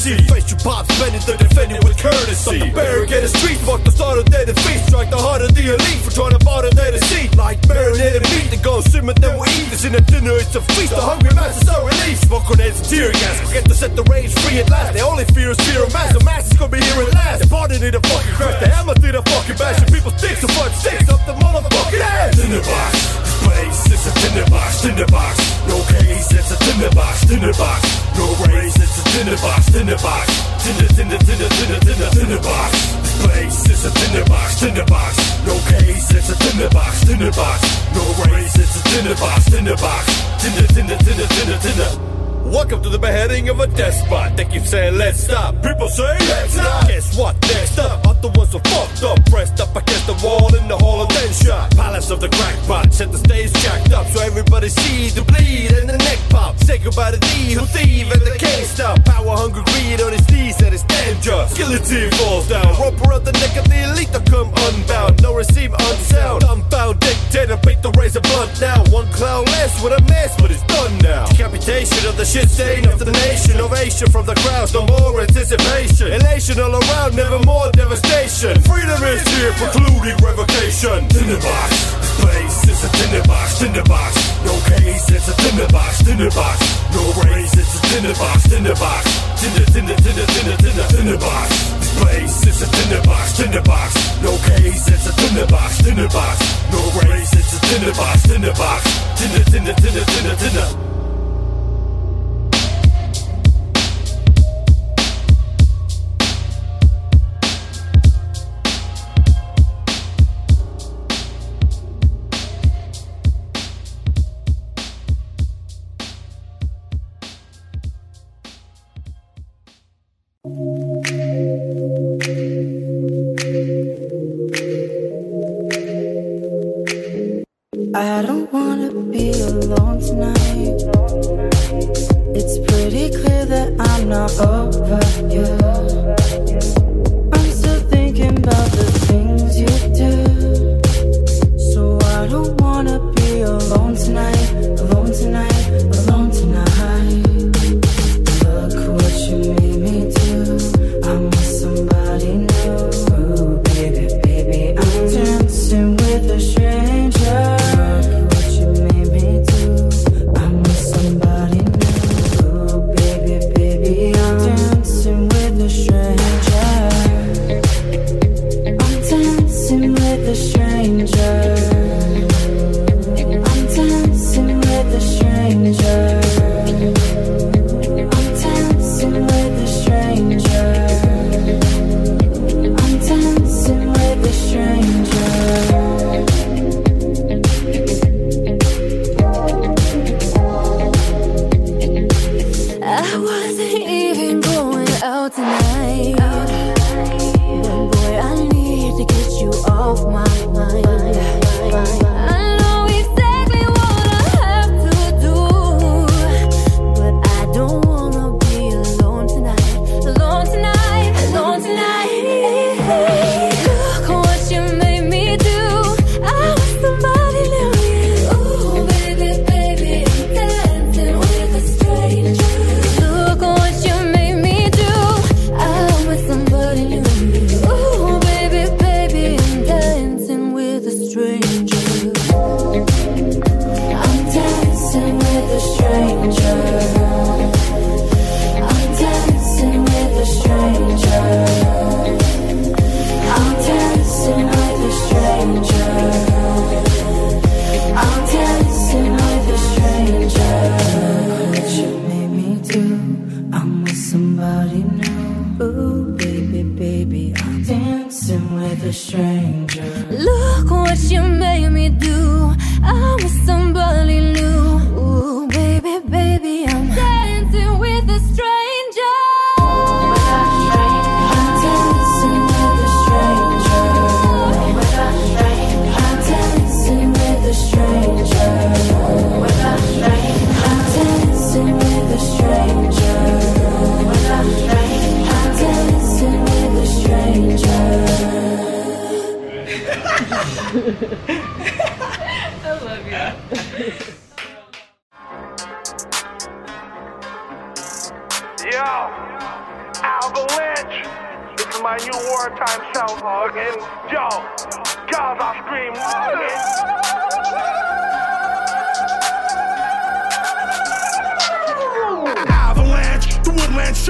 Face your pop spending the defending with courtesy. Barricade the streets, fuck the start of their defeat. Strike the heart of the elite for trying to bother their deceit. Like marinated meat, the go simmer, then we eat. This in a dinner, it's a feast. The hungry masses are released. Smoke grenades and tear gas. Tinderbox. Tinder, tinder, tinder, tinder, tinder, tinderbox. This place is a tinderbox. Tinderbox. No case, it's a tinderbox. Tinderbox. No race, it's a tinderbox. Tinderbox. Tinder, tinder, tinder, tinder, tinder. Welcome to the beheading of a despot. They keep saying, let's stop. People say, let's not. Guess what? Up, are the ones who fucked up. Pressed up against the wall in the hall of ten shot. Palace of the crackpot. Set the stage jacked up so everybody sees the bleed and the neck pop. Say goodbye to thee who thieve and the can't stop. Power, hunger, greed on his knees and his dangerous. Guillotine falls down. Rope around the neck of the elite to come unbound. No receive unsound. Dumbfound dictator, beat the razor blunt now. One clown less with a mess, but it's done now. Decapitation of the shit stain of the nation. Ovation from the crowds, no more anticipation. Elation all around, never more devastation. Freedom is here, precluding revocation. Tinderbox, this place is a tinderbox, tinderbox. No case, it's a tinderbox, tinderbox. No race, it's a tinderbox, tinderbox. Tinder, tinder, tinder, tinder, tinder, tinderbox. Place is a tinderbox, tinderbox. No case, it's a tinderbox, tinderbox. No race, it's a tinderbox, tinderbox. Tinder, tinder, tinder, tinder, tinder.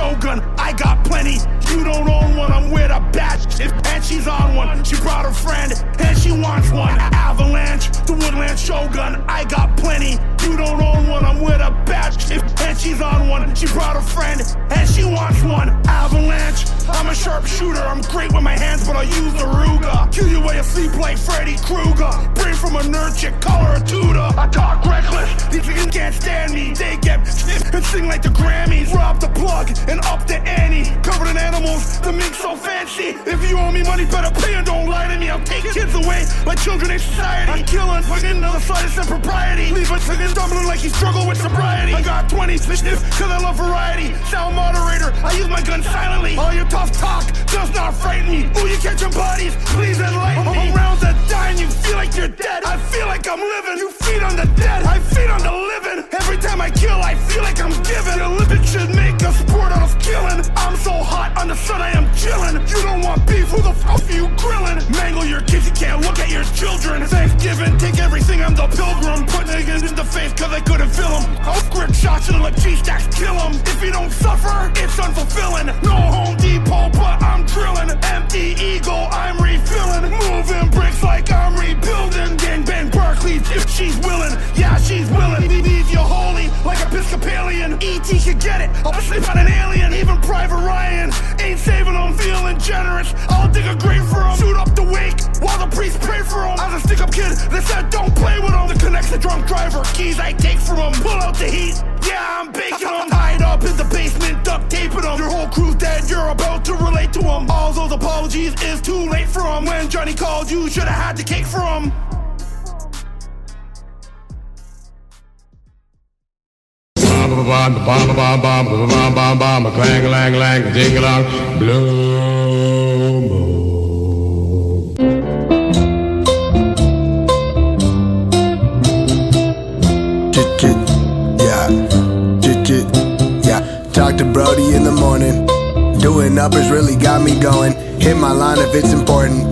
Shogun, I got plenty. You don't own one, I'm with a batch. And she's on one, she brought a friend, and she wants one. Avalanche, the woodland Shogun, I got plenty you don't own one, I'm with a batch. And she's on one, she brought a friend, and she wants one. Avalanche, I'm a sharpshooter, I'm great with my hands, but I use the Ruger. Kill you while you sleep like Freddy Krueger. Brain from a nerd chick, call her a tutor. I talk reckless, these niggas can't stand me. They get stiff and sing like the Grammys. Rob the plug and up the ante. Covered in animals, the mink so fancy. If you owe me money, better pay and don't lie to me. I'll take kids away My children in society. I'm killing, fucking another slightest impropriety. Leave a this stumbling like he struggled with sobriety. I got 20 to sniff, cause I love variety. Sound moderator, I use my gun silently. All your tough talk does not frighten me. Ooh, you catching bodies, please enlighten me. Around the dying, you feel like you're dead. I feel like I'm living. You feed on the dead, I feed on the living. Every time I kill, I feel like I'm giving. The Olympics should make a sport out of killing. I'm so hot on the sun, I am chilling. You don't want beef, who the fuck are you grilling? Mangle your kids, you can't look at your children. Thanksgiving, take everything, I'm the pilgrim. Putting it in the face cause I couldn't feel him. I'll grip shots and let G-Stacks kill him. If you don't suffer, it's unfulfilling. No Home Depot, but I'm drilling. Empty ego, I'm refilling. Moving bricks like I'm rebuilding. Gang bang Barclays if she's willing. Yeah, she's willing. Leave you holy like Episcopalian. E.T. should get it. I'll sleep on an alien. Even Private Ryan ain't saving them, feeling generous. I'll dig a grave for him. Shoot up the wake while the priests pray for him. I was a stick up kid that said don't play with him. The connects the drunk driver. Key I take from them. Pull out the heat. Yeah, I'm baking them. Hide up in the basement, duct taping them. Your whole crew's dead. You're about to relate to them. All those apologies is too late for them. When Johnny called, you should have had the cake for him. Bomb, bomb, bomb, bomb, bomb, bomb, bomb, bomb, clang, lang, lang, ding, along, blue. talk to Brody in the morning. Doing uppers really got me going. Hit my line if it's important.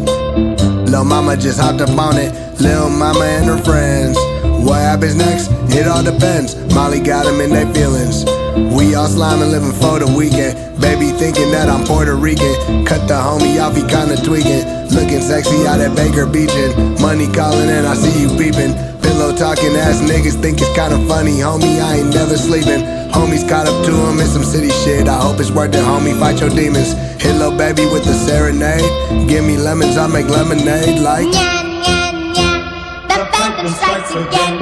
Lil mama just hopped up on it. Lil mama and her friends. What happens next? It all depends. Molly got them in their feelings. We all sliming, living for the weekend. Baby thinking that I'm Puerto Rican. Cut the homie off, he kinda tweaking. Looking sexy out at Baker Beachin'. Money calling and I see you peeping pillow talking ass niggas think it's kinda funny. Homie, I ain't never sleeping. Homies caught up to him in some city shit. I hope it's worth it, homie. Fight your demons. Hit little baby with the serenade. Give me lemons, I make lemonade. Like, yeah, yeah, yeah. The phantom strikes again.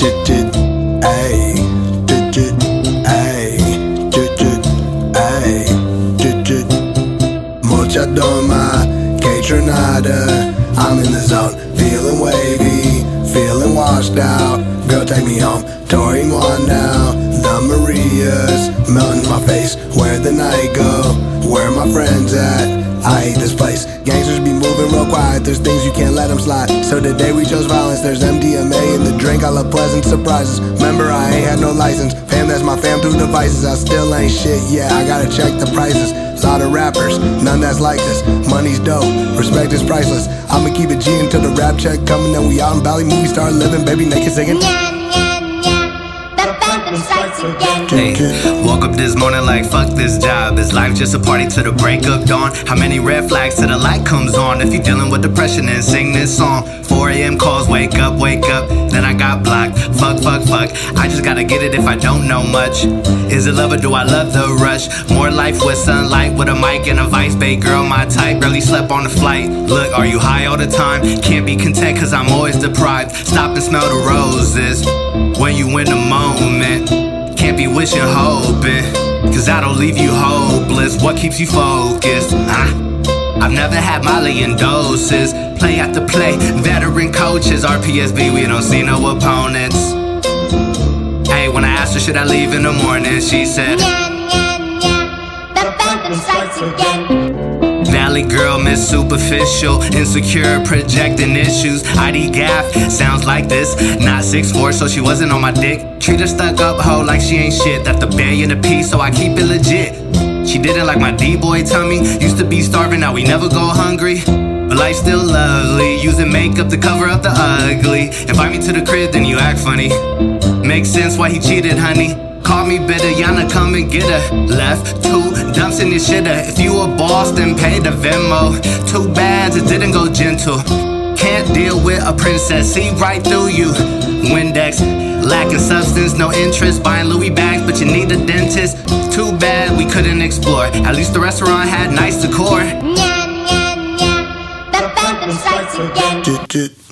Did, did, ayy. Did, did, ayy. Did, did, ayy. Did, did. Mucha doma, que. I'm in the zone washed out. Girl, take me home, Tori one now. The Marias, melting my face. Where the night go? Where my friends at? I hate this place. Gangsters be moving real quiet. There's things you can't let them slide. So today we chose violence. There's MDMA in the drink. I love pleasant surprises. Remember, I ain't had no license. Fam, that's my fam through devices. I still ain't shit. Yeah, I gotta check the prices. Lot of rappers, none that's like this. Money's dope, respect is priceless. I'ma keep it G until the rap check coming. Then we out in Valley, movie star living, baby naked singing. Nya, Hey, woke up this morning like fuck this job. Is life just a party to the break of dawn? How many red flags till the light comes on? If you're dealing with depression, then sing this song. 4 a.m. calls, wake up, wake up. Then I got blocked. Fuck, fuck, fuck. I just gotta get it if I don't know much. Is it love or do I love the rush? More life with sunlight, with a mic and a vice bait. Girl, my type, barely slept on the flight. Look, are you high all the time? Can't be content cause I'm always deprived. Stop and smell the roses when you in the moment. Can't be wishing, hoping. Cause I don't leave you hopeless. What keeps you focused? Huh? I've never had Molly in doses. Play after play, veteran coaches. RPSB, we don't see no opponents. Hey, when I asked her, should I leave in the morning? She said, Nya, nya, nya. The again. Valley girl, miss superficial, insecure, projecting issues. ID gaff sounds like this. Not 6'4, so she wasn't on my dick. Treat her stuck up hoe like she ain't shit. That's the billion a piece, so I keep it legit. She didn't like my D-boy tummy. Used to be starving, now we never go hungry. But life's still lovely. Using makeup to cover up the ugly. Invite me to the crib, then you act funny. Makes sense why he cheated, honey. Call me bitter, Yana, come and get her. Left two dumps in your shitter. If you a boss, then pay the Venmo. Two bads, it didn't go gentle. Can't deal with a princess, see right through you. Windex, lacking substance, no interest. Buying Louis bags, but you need a dentist. Too bad we couldn't explore. At least the restaurant had nice decor. Nya, nya, nya. The phantom strikes again.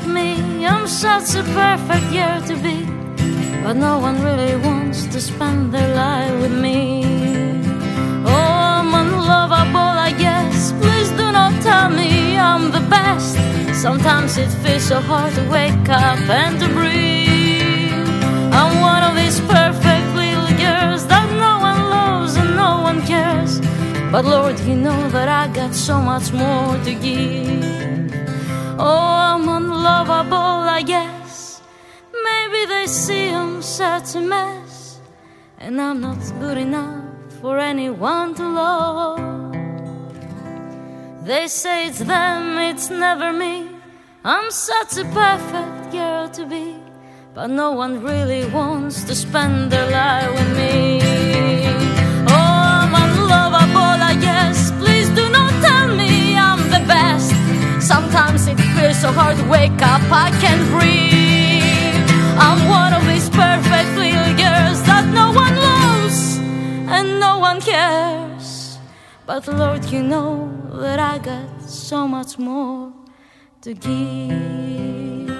at me. I'm such a perfect year to be. But no one really wants to spend their life with me. Oh, I'm unlovable, I guess. Please do not tell me I'm the best. Sometimes it feels so hard to wake up and to breathe. I'm one of these perfect little girls that no one loves and no one cares. But Lord, you know that I got so much more to give. Oh, I'm on unlovable, I guess. Maybe they see I'm such a mess, and I'm not good enough for anyone to love. They say it's them, it's never me. I'm such a perfect girl to be, but no one really wants to spend their life with me. Oh, I'm unlovable, I guess. Please do not tell me I'm the best. Sometimes it feels so hard to wake up, I can't breathe. I'm one of these perfect little girls that no one loves and no one cares. But Lord, you know that I got so much more to give.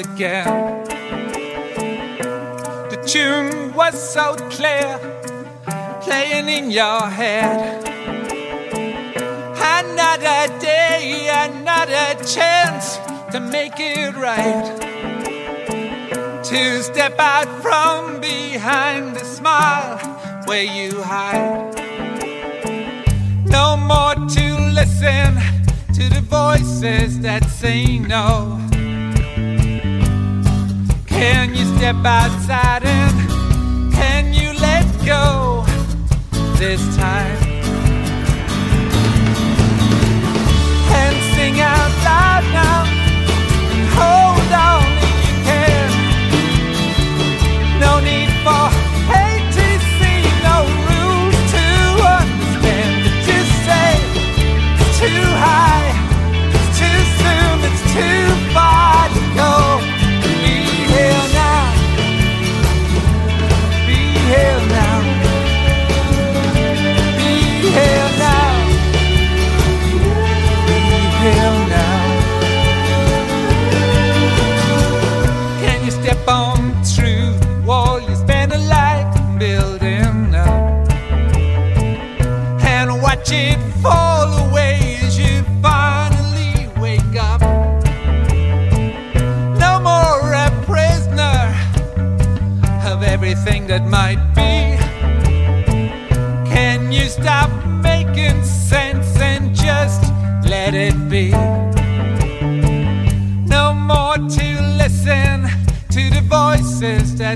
Again. The tune was so clear, playing in your head. Another day, another chance to make it right. To step out from behind the smile where you hide. No more to listen to the voices that say no. Can you step outside and can you let go this time? And sing out loud now. Hold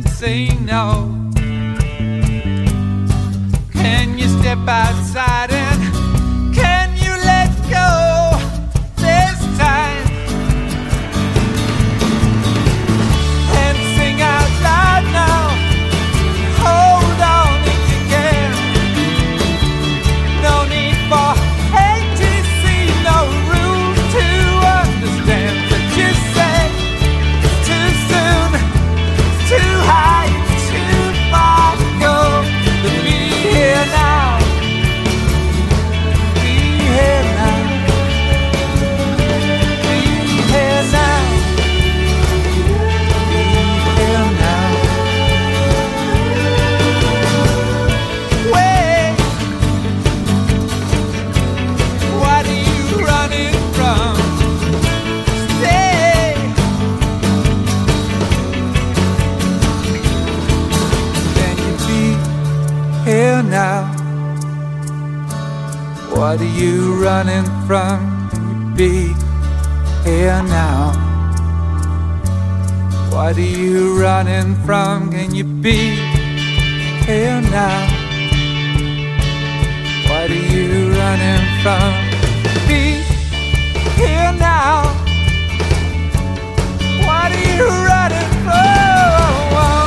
that say no. Can you step outside and you running from? Can you be here now? What are you running from? Can you be here now? What are you running from? Be here now. What are you running from?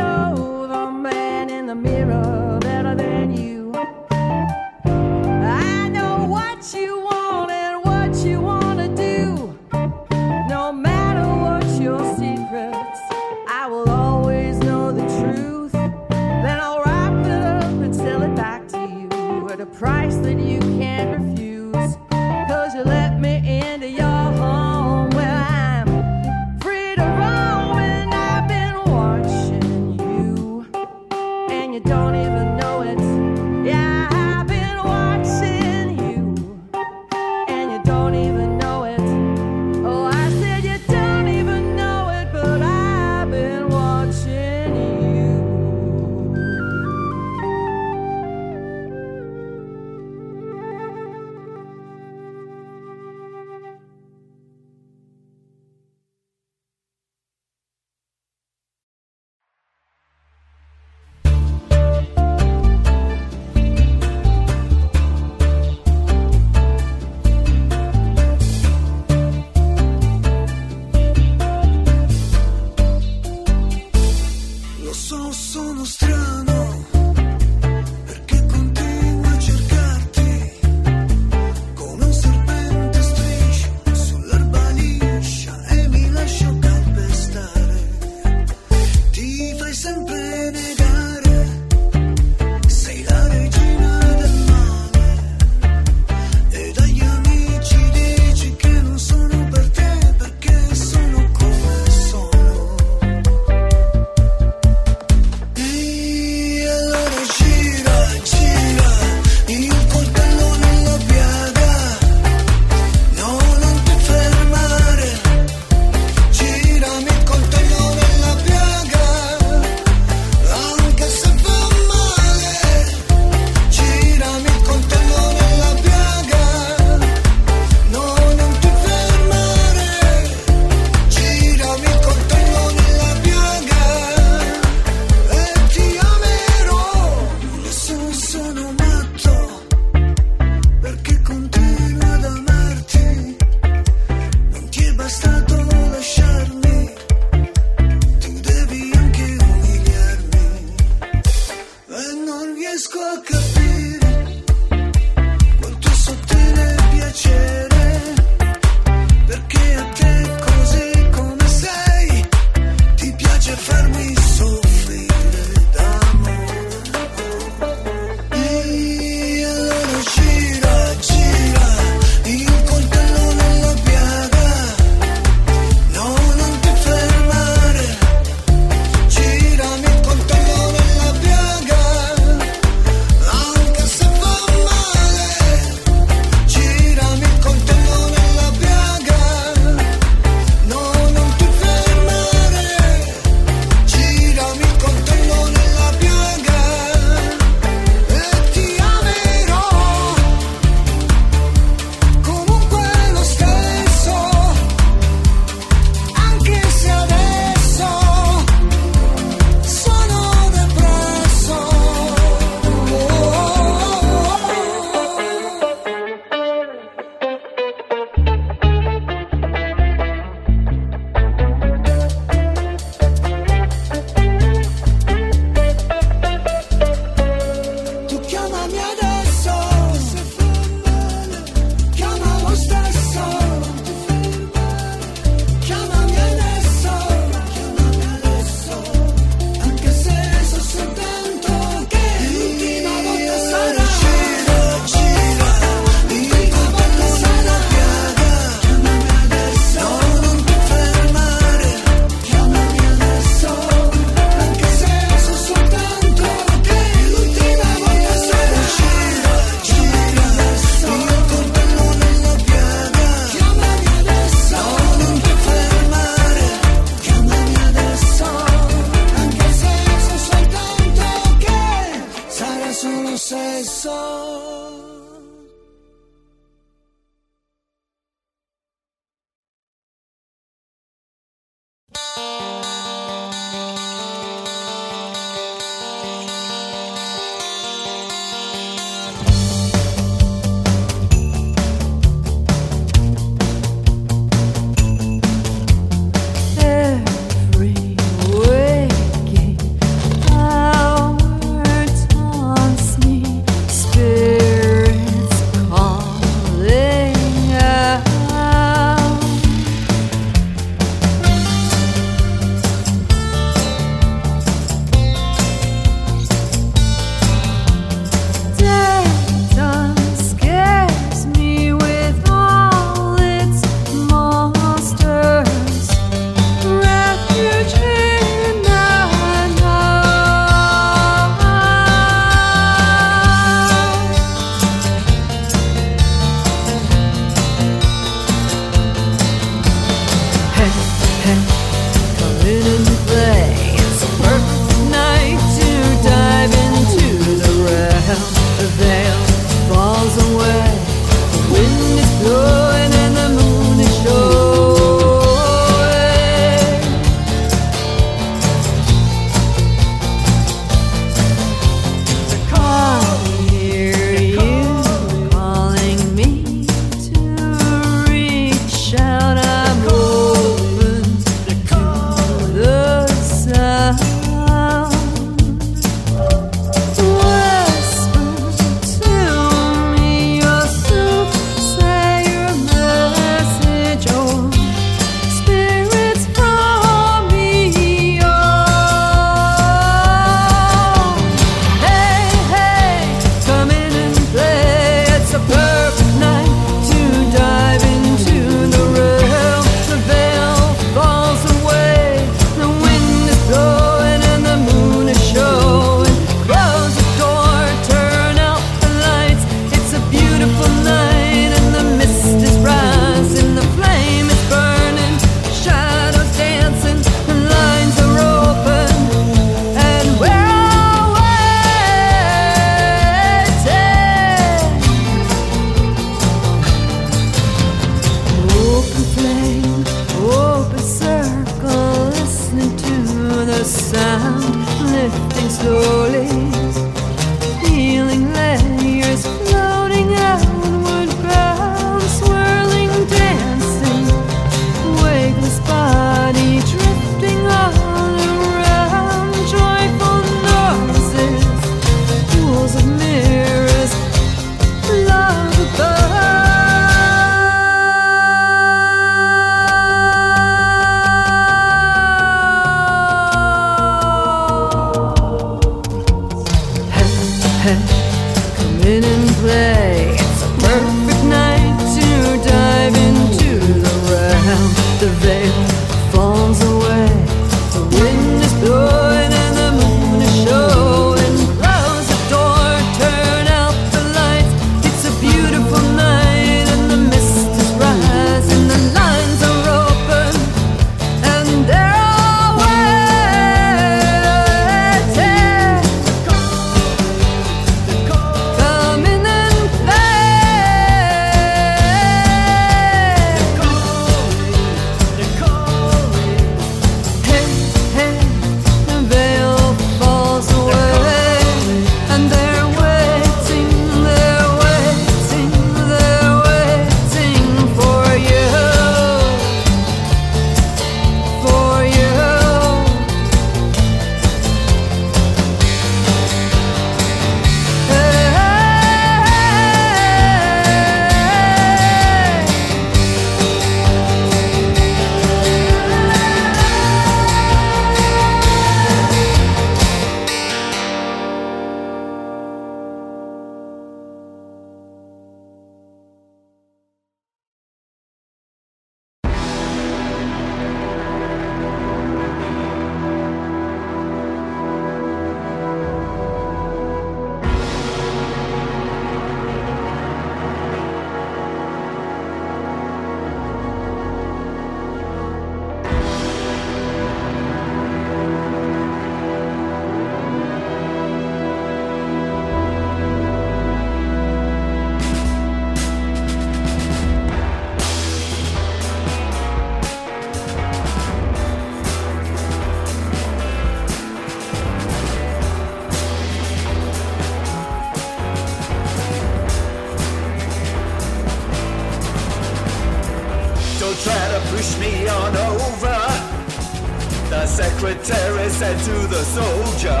Said to the soldier,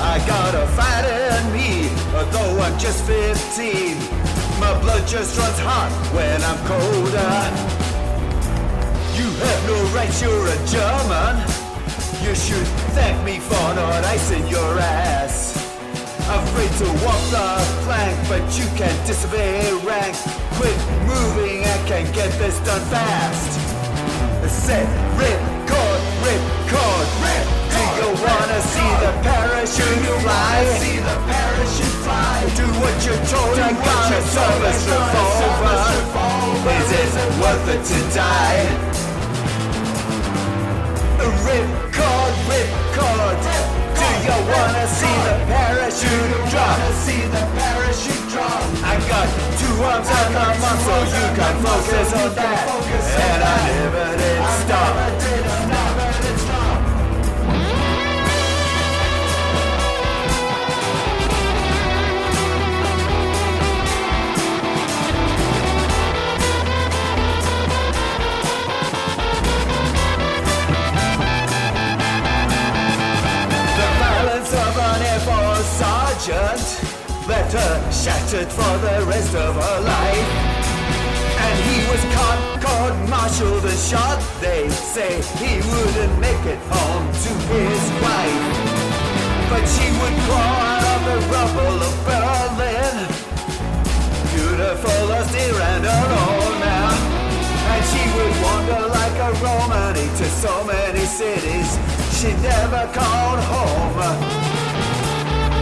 I got a fight in me, although I'm just 15. My blood just runs hot when I'm colder. You have no rights, you're a German. You should thank me for not icing your ass. Afraid to walk the plank, but you can disobey rank. Quit moving, I can get this done fast. Rip, rip, cord, rip. Do you wanna see the parachute fly? See the parachute fly. Do what you're told. I got a service revolver. Is it worth it to die? Rip cord, rip cord. Do you wanna see the parachute drop? See the parachute drop. I got two arms and a muscle. You can focus on that, and I never did stop. Her shattered for the rest of her life. And he was caught, court martialed and shot. They say he wouldn't make it home to his wife. But she would crawl out of the rubble of Berlin. Beautiful, austere, and alone now. And she would wander like a Romany to so many cities she never called home.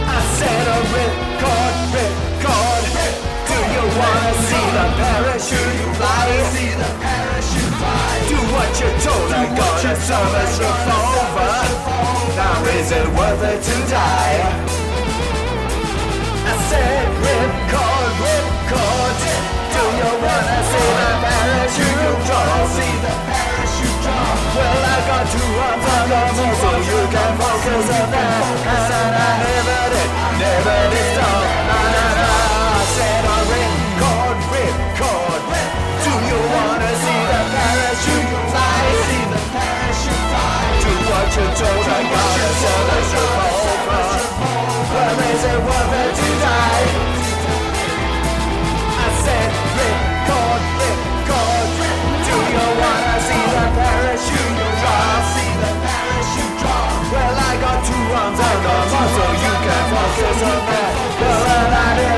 I said oh, a ripcord, ripcord. Do you wanna see the parachute fly? See the parachute fly. Do what you're told. I got a service revolver. Now is it worth it to die? I said ripcord, ripcord. Do you wanna see the parachute drop? See the parachute drop. Well, I got two arms on the so you can focus on that. And I never did, never stop. Na, na, na. I said ripcord. Do you wanna see the parachute fly? See the parachute fly. Do what you're told. I got a service revolver. Well, is it voices of men will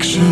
all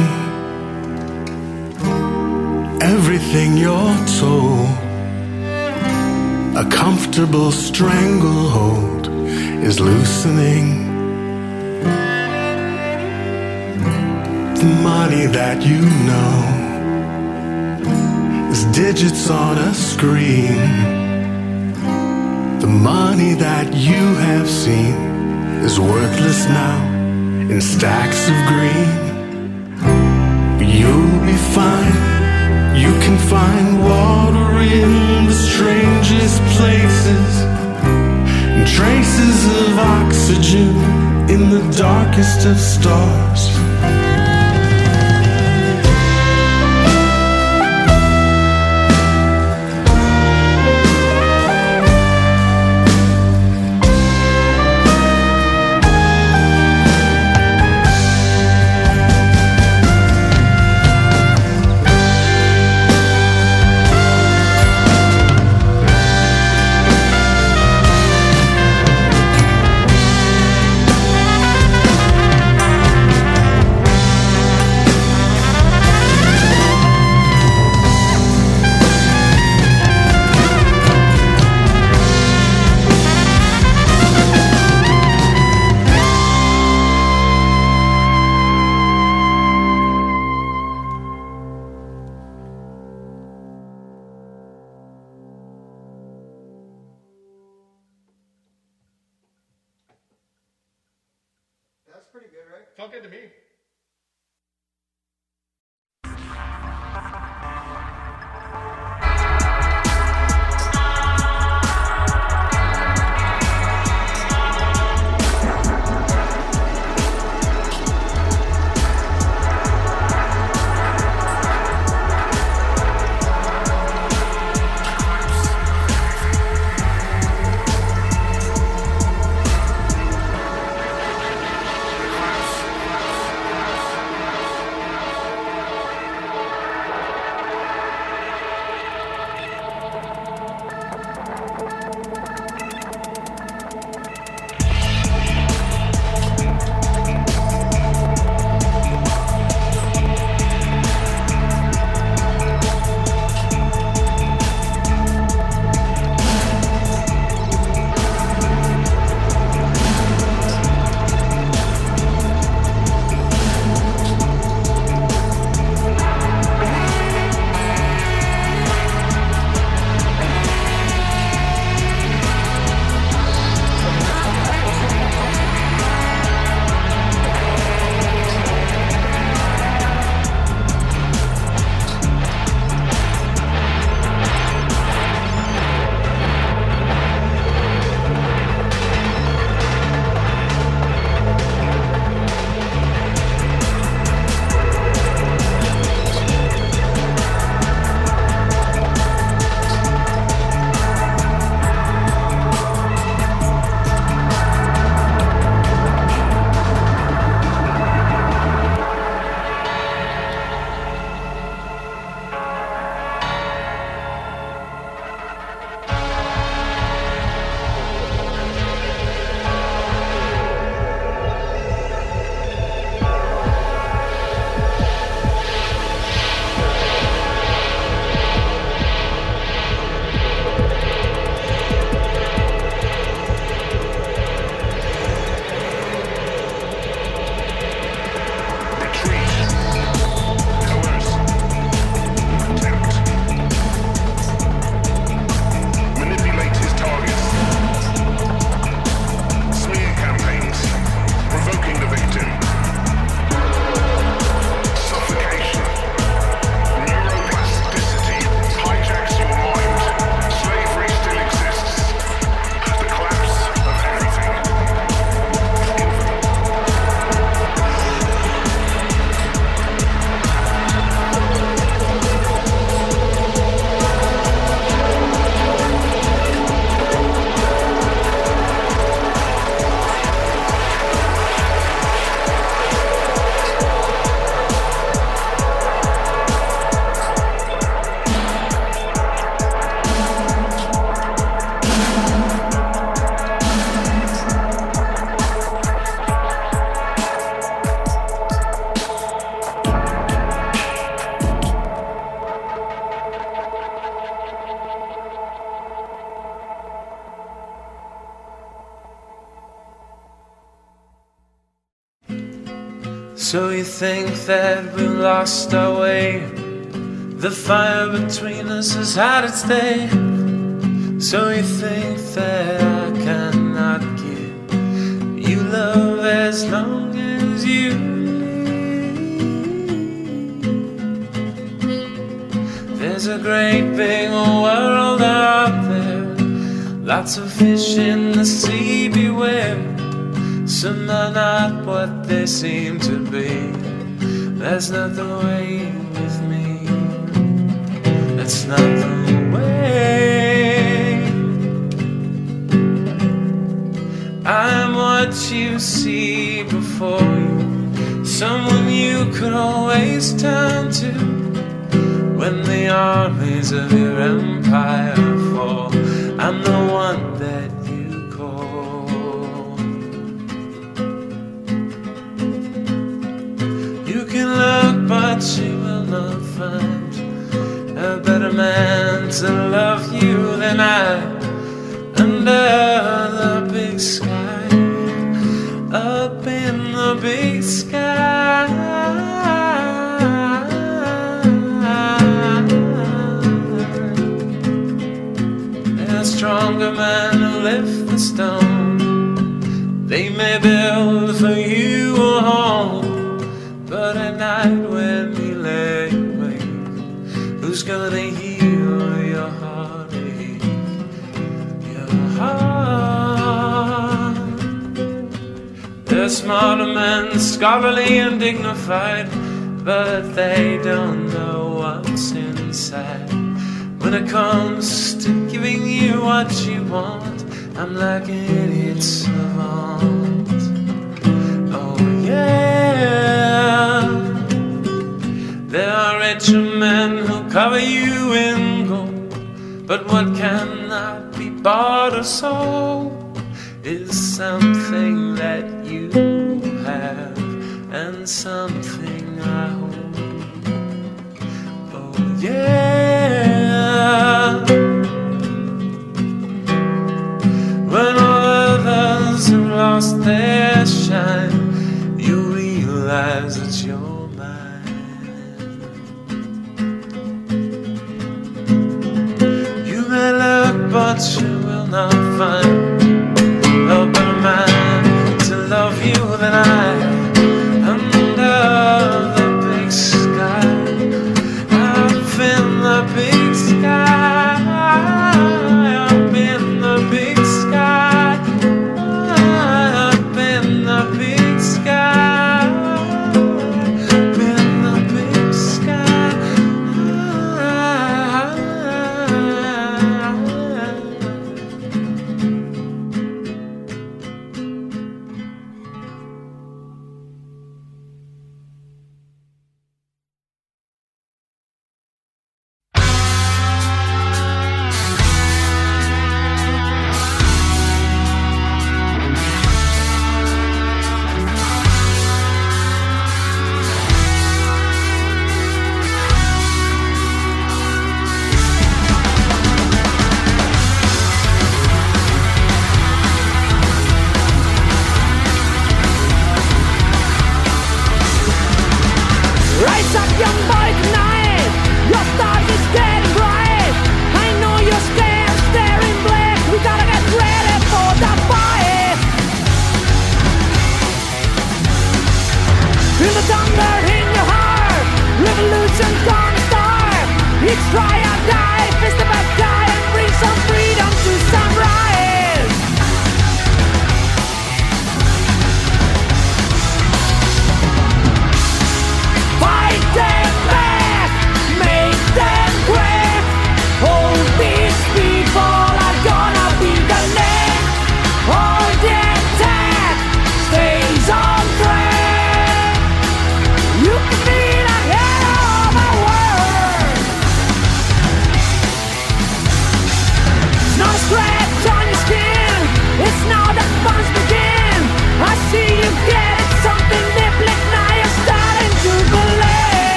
pretty good, right? Felt good to me. Think that we lost our way? The fire between us has had its day. So you think that I cannot give you love as long as you? There's a great big world out there, lots of fish in the sea. Beware, some are not what they seem to be. That's not the way with me. That's not the way. I'm what you see before you, someone you could always turn to when the armies of your empire fall. I'm the one man to love you than I under They're smarter men, scholarly and dignified, but they don't know what's inside. When it comes to giving you what you want, I'm like an idiot savant. Oh yeah. There are richer men who cover you in gold, but what cannot be bought or sold is something that and something I hold. Oh yeah. When all others have lost their shine, you realize that you're mine. You may look, but you will not find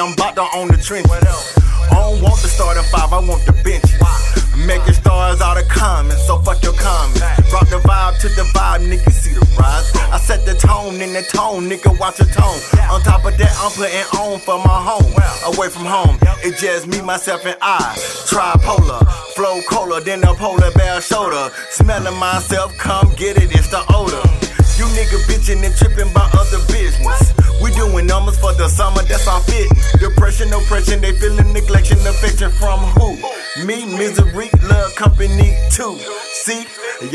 I'm about to own the trench. I don't want the starting five, I want the bench. Making stars out of comments, so fuck your comments. Brought the vibe to the vibe, nigga, see the rise. I set the tone in the tone, nigga, watch the tone. On top of that, I'm putting on for my home. Away from home, it's just me, myself, and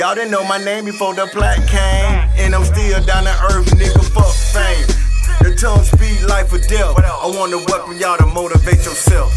y'all didn't know my name before the plaque came. And I'm still down to earth, nigga, fuck fame. The tongue speed, life or death. I want to welcome y'all to motivate yourself.